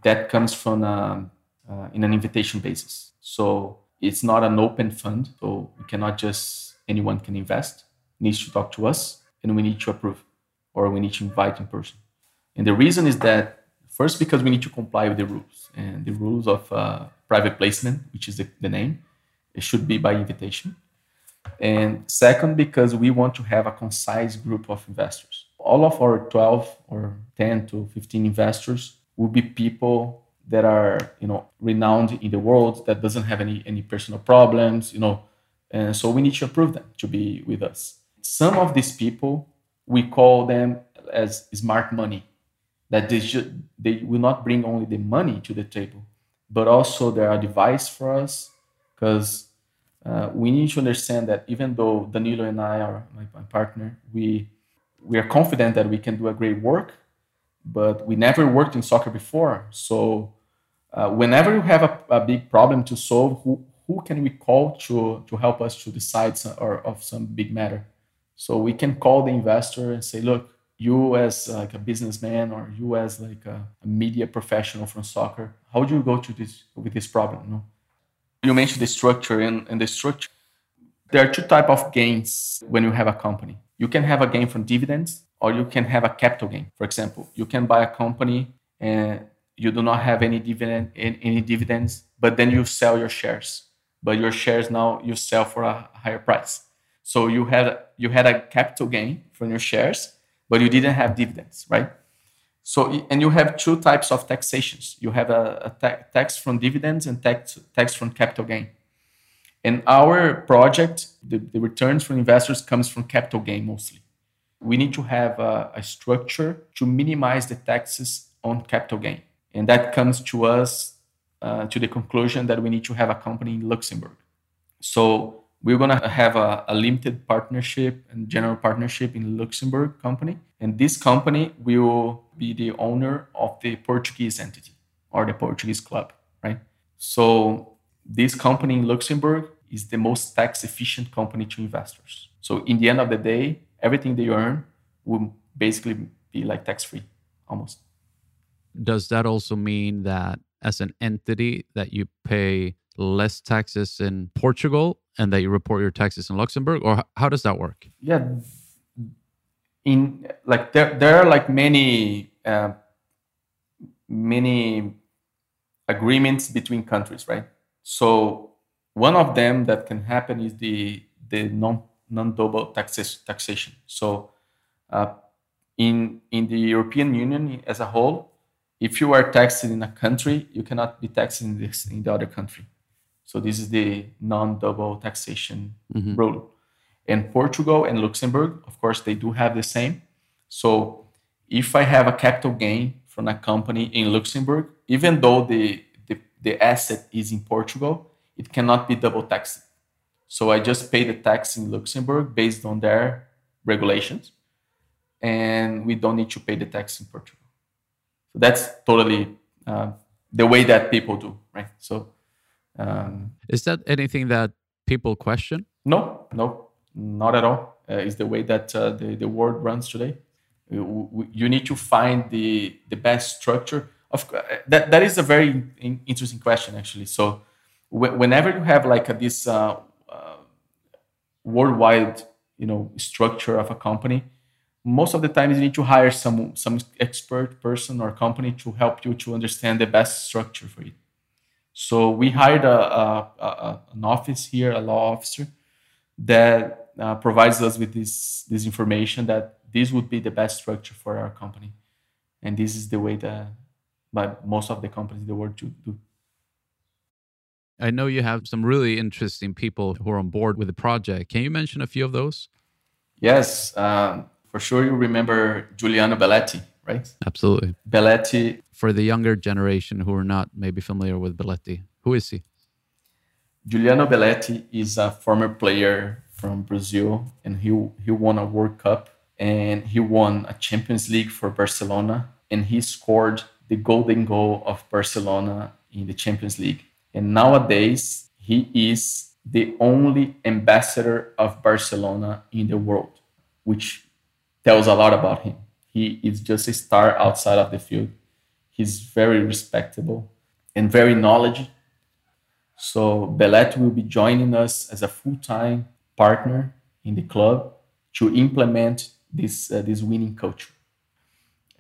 B: That comes from um, uh, in an invitation basis. So it's not an open fund. So we cannot just anyone can invest. Needs to talk to us, and we need to approve, or we need to invite in person. And the reason is that first because we need to comply with the rules and the rules of uh, private placement, which is the, the name. It should be by invitation. And second, because we want to have a concise group of investors. All of our 12 or 10 to 15 investors will be people that are, you know, renowned in the world that doesn't have any any personal problems, you know. And so we need to approve them to be with us. Some of these people we call them as smart money. That they should they will not bring only the money to the table, but also they're a device for us because uh, we need to understand that even though Danilo and I are my, my, partner, we we are confident that we can do a great work, but we never worked in soccer before. So uh, whenever you have a, a, big problem to solve, who who can we call to to help us to decide some, or of some big matter? So we can call the investor and say, look, you as like a businessman or you as like a, a media professional from soccer, how do you go to this with this problem? Know? you mentioned the structure and, and the structure. There are two type of gains when you have a company. You can have a gain from dividends or you can have a capital gain. For example, you can buy a company and you do not have any dividend any dividends, but then you sell your shares. But your shares now you sell for a higher price. So you had you had a capital gain from your shares, but you didn't have dividends, right? So, and you have two types of taxations. You have a, a ta- tax from dividends and tax, tax from capital gain. In our project, the, the returns from investors comes from capital gain mostly. We need to have a, a structure to minimize the taxes on capital gain. And that comes to us uh, to the conclusion that we need to have a company in Luxembourg. So we're going to have a, a, limited partnership and general partnership in Luxembourg company. And this company will be the owner of the Portuguese entity or the Portuguese club, right? So this company in Luxembourg is the most tax efficient company to investors. So in the end of the day, everything they earn will basically be like tax free almost.
A: Does that also mean that as an entity that you pay less taxes in Portugal and that you report your taxes in Luxembourg, or how does that work?
B: Yeah, in like there there are like many uh, many agreements between countries, right? So one of them that can happen is the the non non double taxes taxation. So uh, in in the European Union as a whole, if you are taxed in a country, you cannot be taxed in this in the other country. So this is the non-double taxation mm-hmm. rule. And Portugal and Luxembourg, of course, they do have the same. So if I have a capital gain from a company in Luxembourg, even though the, the, the asset is in Portugal, it cannot be double taxed. So I just pay the tax in Luxembourg based on their regulations, and we don't need to pay the tax in Portugal. So that's totally uh, the way that people do, right? So
A: um, is that anything that people question?
B: No, no, not at all. Uh, it's the way that uh, the, the world runs today. You, you need to find the, the best structure. Of uh, that, that is a very interesting question, actually. So, whenever you have like a, this uh, worldwide, you know, structure of a company, most of the times you need to hire some some expert person or company to help you to understand the best structure for it. So we hired a, a, a, an office here, a law officer, that uh, provides us with this this information that this would be the best structure for our company, and this is the way that by most of the companies in the world do.
A: I know you have some really interesting people who are on board with the project. Can you mention a few of those?
B: Yes, um, for sure. You remember Giuliano Belletti, right?
A: Absolutely.
B: Belletti.
A: For the younger generation who are not maybe familiar with Belletti, who is he?
B: Giuliano Belletti is a former player from Brazil, and he he won a World Cup and he won a Champions League for Barcelona, and he scored the golden goal of Barcelona in the Champions League. And nowadays, he is the only ambassador of Barcelona in the world, which tells a lot about him. He is just a star outside of the field. He's very respectable and very knowledgeable. So Belletti will be joining us as a full-time partner in the club to implement this uh, this winning culture.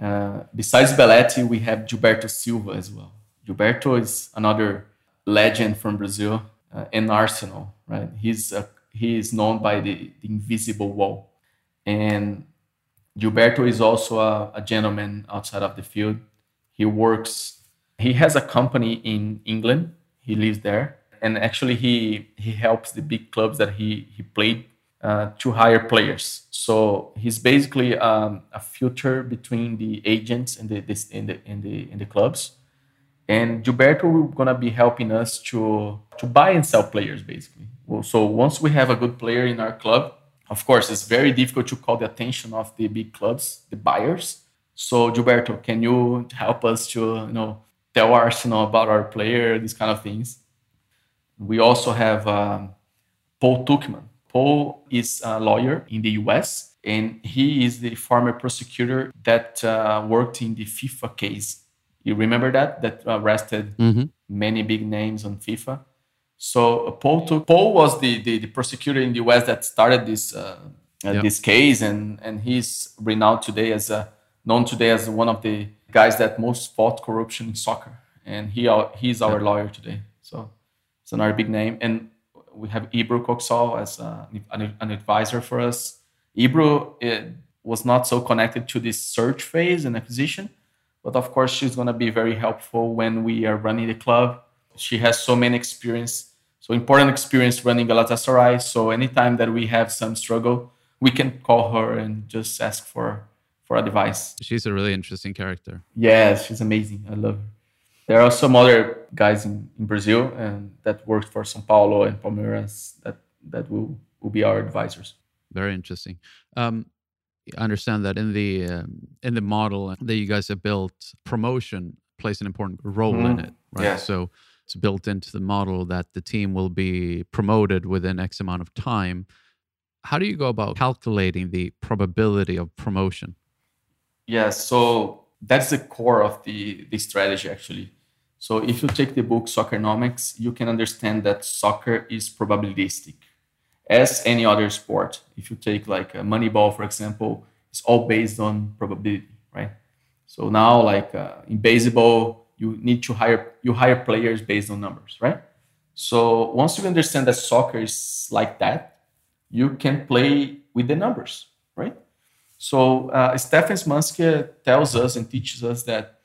B: Uh, besides Belletti, we have Gilberto Silva as well. Gilberto is another legend from Brazil uh, and Arsenal, right? He's a, he is known by the, the invisible wall, and Gilberto is also a, a gentleman outside of the field. He works. He has a company in England. He lives there, and actually he he helps the big clubs that he he played uh, to hire players. So he's basically um, a filter between the agents and the, this, in the in the in the clubs. And Gilberto will gonna be helping us to to buy and sell players basically. So once we have a good player in our club, of course, it's very difficult to call the attention of the big clubs, the buyers. So Gilberto, can you help us to you know tell Arsenal about our player, these kind of things? We also have um, Paul Tuchman Paul is a lawyer in the US, and he is the former prosecutor that uh, worked in the FIFA case. You remember that? That arrested mm-hmm. many big names on FIFA. So uh, Paul took, Paul was the, the, the, prosecutor in the US that started this uh, uh, yep. this case, and and he's renowned today as a known today as one of the guys that most fought corruption in soccer, and he he's our yep. lawyer today. So it's another big name, and we have Ebru Köksal as uh, an, an, advisor for us. Ebru was not so connected to this search phase and acquisition, but of course she's going to be very helpful when we are running the club. She has so many experience, so important experience running Galatasaray. So anytime that we have some struggle, we can call her and just ask for for advice.
A: She's a really interesting character.
B: Yes, she's amazing. I love her. There are some other guys in, in Brazil and that worked for São Paulo and Palmeiras that that will will be our advisors.
A: Very interesting. Um, understand that in the um, in the model that you guys have built, promotion plays an important role mm. in mm-hmm. it, right? Yeah. So it's built into the model that the team will be promoted within X amount of time. How do you go about calculating the probability of promotion?
B: Yeah, so that's the core of the, the strategy actually. So if you take the book Soccernomics, you can understand that soccer is probabilistic, as any other sport. If you take like a Moneyball, for example, it's all based on probability, right? So now, like uh, in baseball, you need to hire you hire players based on numbers, right? So once you understand that soccer is like that, you can play with the numbers, right? So uh, Stefan Szymanski tells us and teaches us that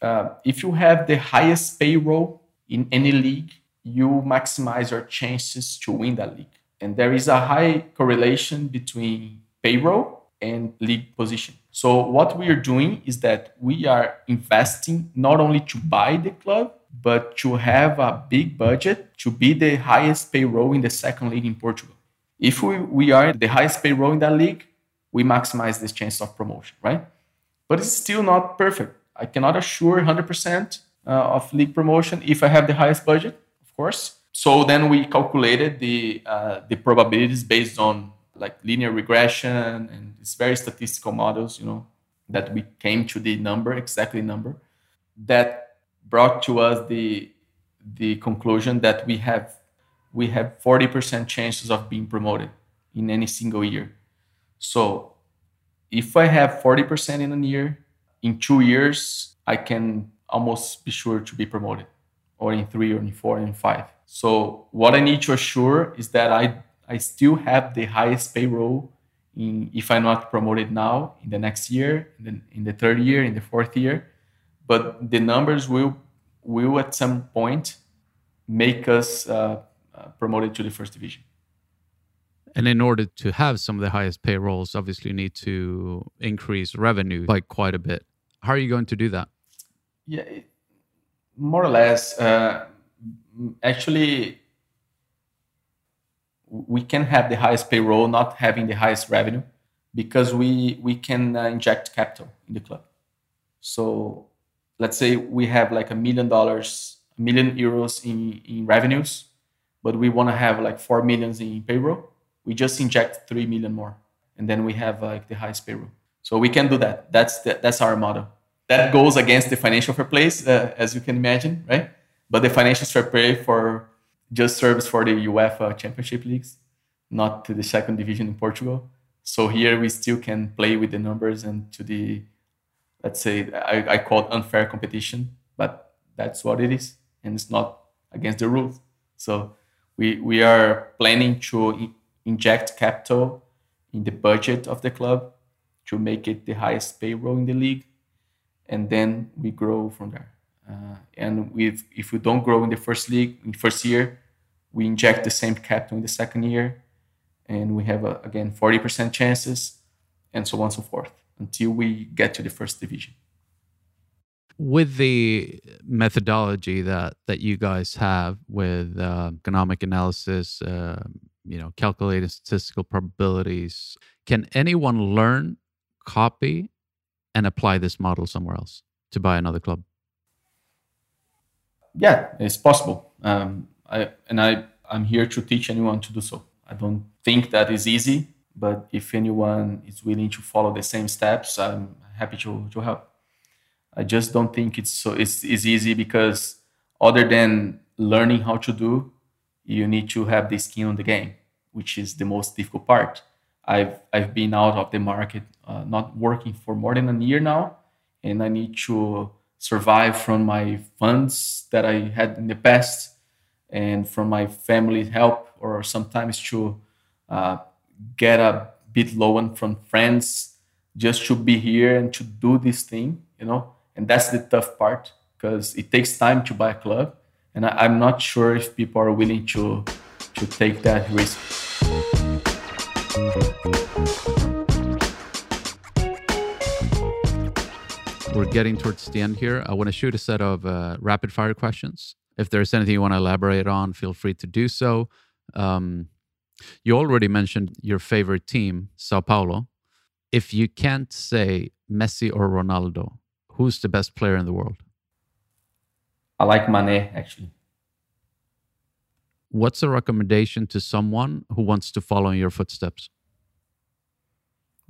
B: uh, if you have the highest payroll in any league, you maximize your chances to win that league. And there is a high correlation between payroll and league position. So what we are doing is that we are investing not only to buy the club, but to have a big budget to be the highest payroll in the second league in Portugal. If we, we are the highest payroll in that league, we maximize this chance of promotion, right? But it's still not perfect. I cannot assure 100% uh, of league promotion if I have the highest budget, of course. So then we calculated the uh, the probabilities based on like linear regression and these very statistical models, you know, that we came to the number, exactly number, that brought to us the the conclusion that we have we have 40% chances of being promoted in any single year. So if I have 40% in a year, in two years, I can almost be sure to be promoted, or in three, or in four, or in five. So what I need to assure is that I, I still have the highest payroll in, if I'm not promoted now, in the next year, in the, in the third year, in the fourth year. But the numbers will will at some point make us uh, uh, promoted to the first division.
A: And in order to have some of the highest payrolls, obviously you need to increase revenue by quite a bit. How are you going to do that?
B: Yeah, more or less. Uh, actually, we can have the highest payroll, not having the highest revenue, because we we can uh, inject capital in the club. So, let's say we have like a million dollars, a million euros in in revenues, but we want to have like four millions in payroll. We just inject three million more, and then we have like the highest payroll. So we can do that. That's the, that's our model. That goes against the financial fair play, uh, as you can imagine, right? But the financial fair play for just serves for the UEFA Championship leagues, not the second division in Portugal. So here we still can play with the numbers and to the, let's say, I, I call it unfair competition, but that's what it is, and it's not against the rules. So we we are planning to inject capital in the budget of the club to make it the highest payroll in the league, and then we grow from there. Uh, and with, if we don't grow in the first league, in first year, we inject the same capital in the second year, and we have a, again 40% chances, and so on and so forth until we get to the first division.
A: With the methodology that that you guys have with uh, economic analysis, uh, you know, calculating statistical probabilities, can anyone learn, copy, and apply this model somewhere else to buy another club?
B: yeah, it's possible. Um, I, and I, I'm here to teach anyone to do so. I don't think that is easy, but if anyone is willing to follow the same steps, I'm happy to, to help. I just don't think it's so it's, it's easy because other than learning how to do, you need to have the skin on the game, which is the most difficult part. I've I've been out of the market, uh, not working for more than a year now, and I need to survive from my funds that I had in the past and from my family help, or sometimes to uh, get a bit loan from friends just to be here and to do this thing, you know. And that's the tough part because it takes time to buy a club, and I, I'm not sure if people are willing to to take that risk.
A: We're getting towards the end here. I want to shoot a set of uh, rapid fire questions. If there's anything you want to elaborate on, feel free to do so. Um, you already mentioned your favorite team, Sao Paulo. If you can't say Messi or Ronaldo, who's the best player in the world?
B: I like Mane, actually.
A: What's a recommendation to someone who wants to follow in your footsteps?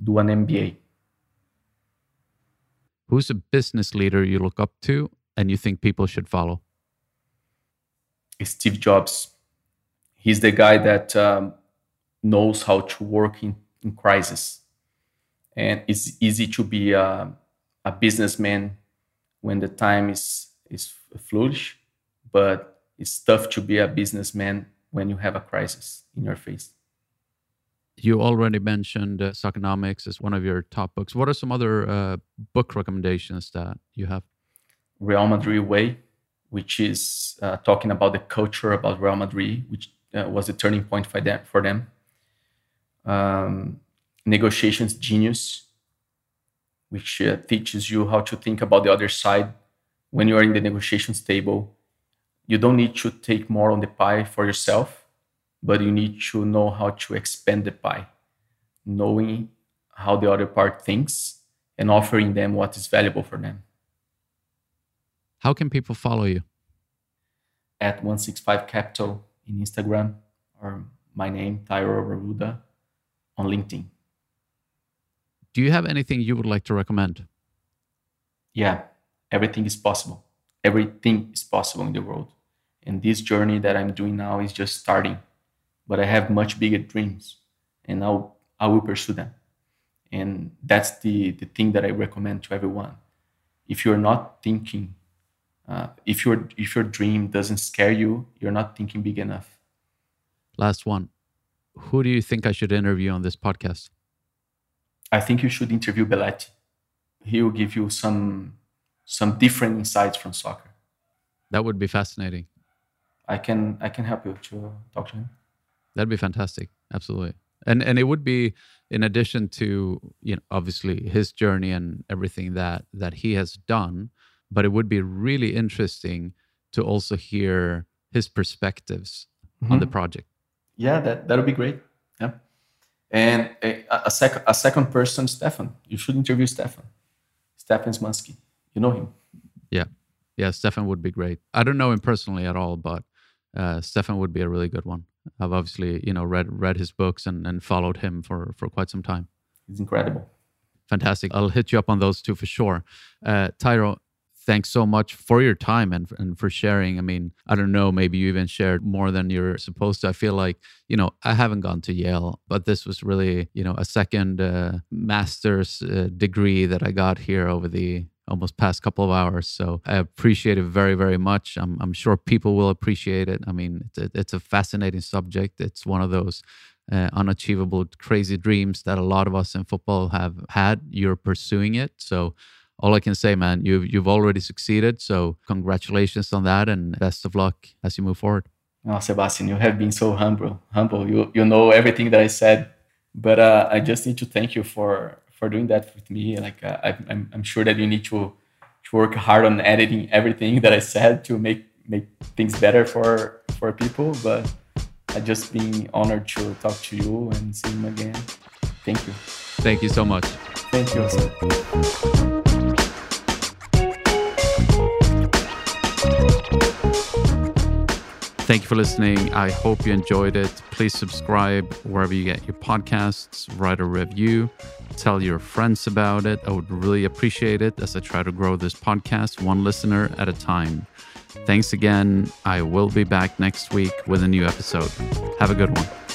B: Do an MBA.
A: Who's a business leader you look up to and you think people should follow?
B: Steve Jobs. He's the guy that um, knows how to work in, in crisis. And it's easy to be a, a businessman when the time is, is flourish, but it's tough to be a businessman when you have a crisis in your face.
A: You already mentioned uh, Soccernomics as one of your top books. What are some other uh, book recommendations that you have?
B: Real Madrid Way, which is uh, talking about the culture about Real Madrid, which uh, was a turning point for them. For them. Um, Negotiations Genius, which uh, teaches you how to think about the other side when you are in the negotiations table. You don't need to take more on the pie for yourself but you need to know how to expand the pie, knowing how the other part thinks and offering them what is valuable for them.
A: How can people follow you?
B: At 165 Capital in Instagram or my name, Thairo Arruda, on LinkedIn.
A: Do you have anything you would like to recommend?
B: Yeah, everything is possible. Everything is possible in the world. And this journey that I'm doing now is just starting but I have much bigger dreams, and I'll I will pursue them. And that's the the thing that I recommend to everyone. If you're not thinking, uh, if your if your dream doesn't scare you, you're not thinking big enough.
A: Last one. Who do you think I should interview on this podcast?
B: I think you should interview Belletti. He will give you some some different insights from soccer.
A: That would be fascinating.
B: I can I can help you to talk to him.
A: That'd be fantastic. Absolutely. And and it would be in addition to you know obviously his journey and everything that that he has done, but it would be really interesting to also hear his perspectives mm-hmm. on the project.
B: Yeah, that that would be great. Yeah. And a, a, sec- a second person, Stefan. You should interview Stefan. Stefan Szymanski. You know him.
A: Yeah. Yeah, Stefan would be great. I don't know him personally at all, but uh, Stefan would be a really good one. I've obviously, you know, read read his books and, and followed him for for quite some time.
B: He's incredible.
A: Fantastic. I'll hit you up on those two for sure. Uh, Thairo, thanks so much for your time and, and for sharing. I mean, I don't know, maybe you even shared more than you're supposed to. I feel like, you know, I haven't gone to Yale, but this was really, you know, a second uh, master's uh, degree that I got here over the almost past couple of hours. So I appreciate it very, very much. I'm, I'm sure people will appreciate it. I mean, it's a, it's a fascinating subject. It's one of those uh, unachievable, crazy dreams that a lot of us in football have had. You're pursuing it. So all I can say, man, you've you've already succeeded. So congratulations on that, and best of luck as you move forward.
B: Oh, Sebastian, you have been so humble. Humble. You you know everything that I said, but uh, I just need to thank you for for doing that with me. Like uh, I, I'm I'm sure that you need to to work hard on editing everything that I said to make make things better for for people. But I just been honored to talk to you and see him again. Thank you.
A: Thank you so much.
B: Thank you.
A: Thank you for listening. I hope you enjoyed it. Please subscribe wherever you get your podcasts, write a review, tell your friends about it. I would really appreciate it as I try to grow this podcast one listener at a time. Thanks again. I will be back next week with a new episode. Have a good one.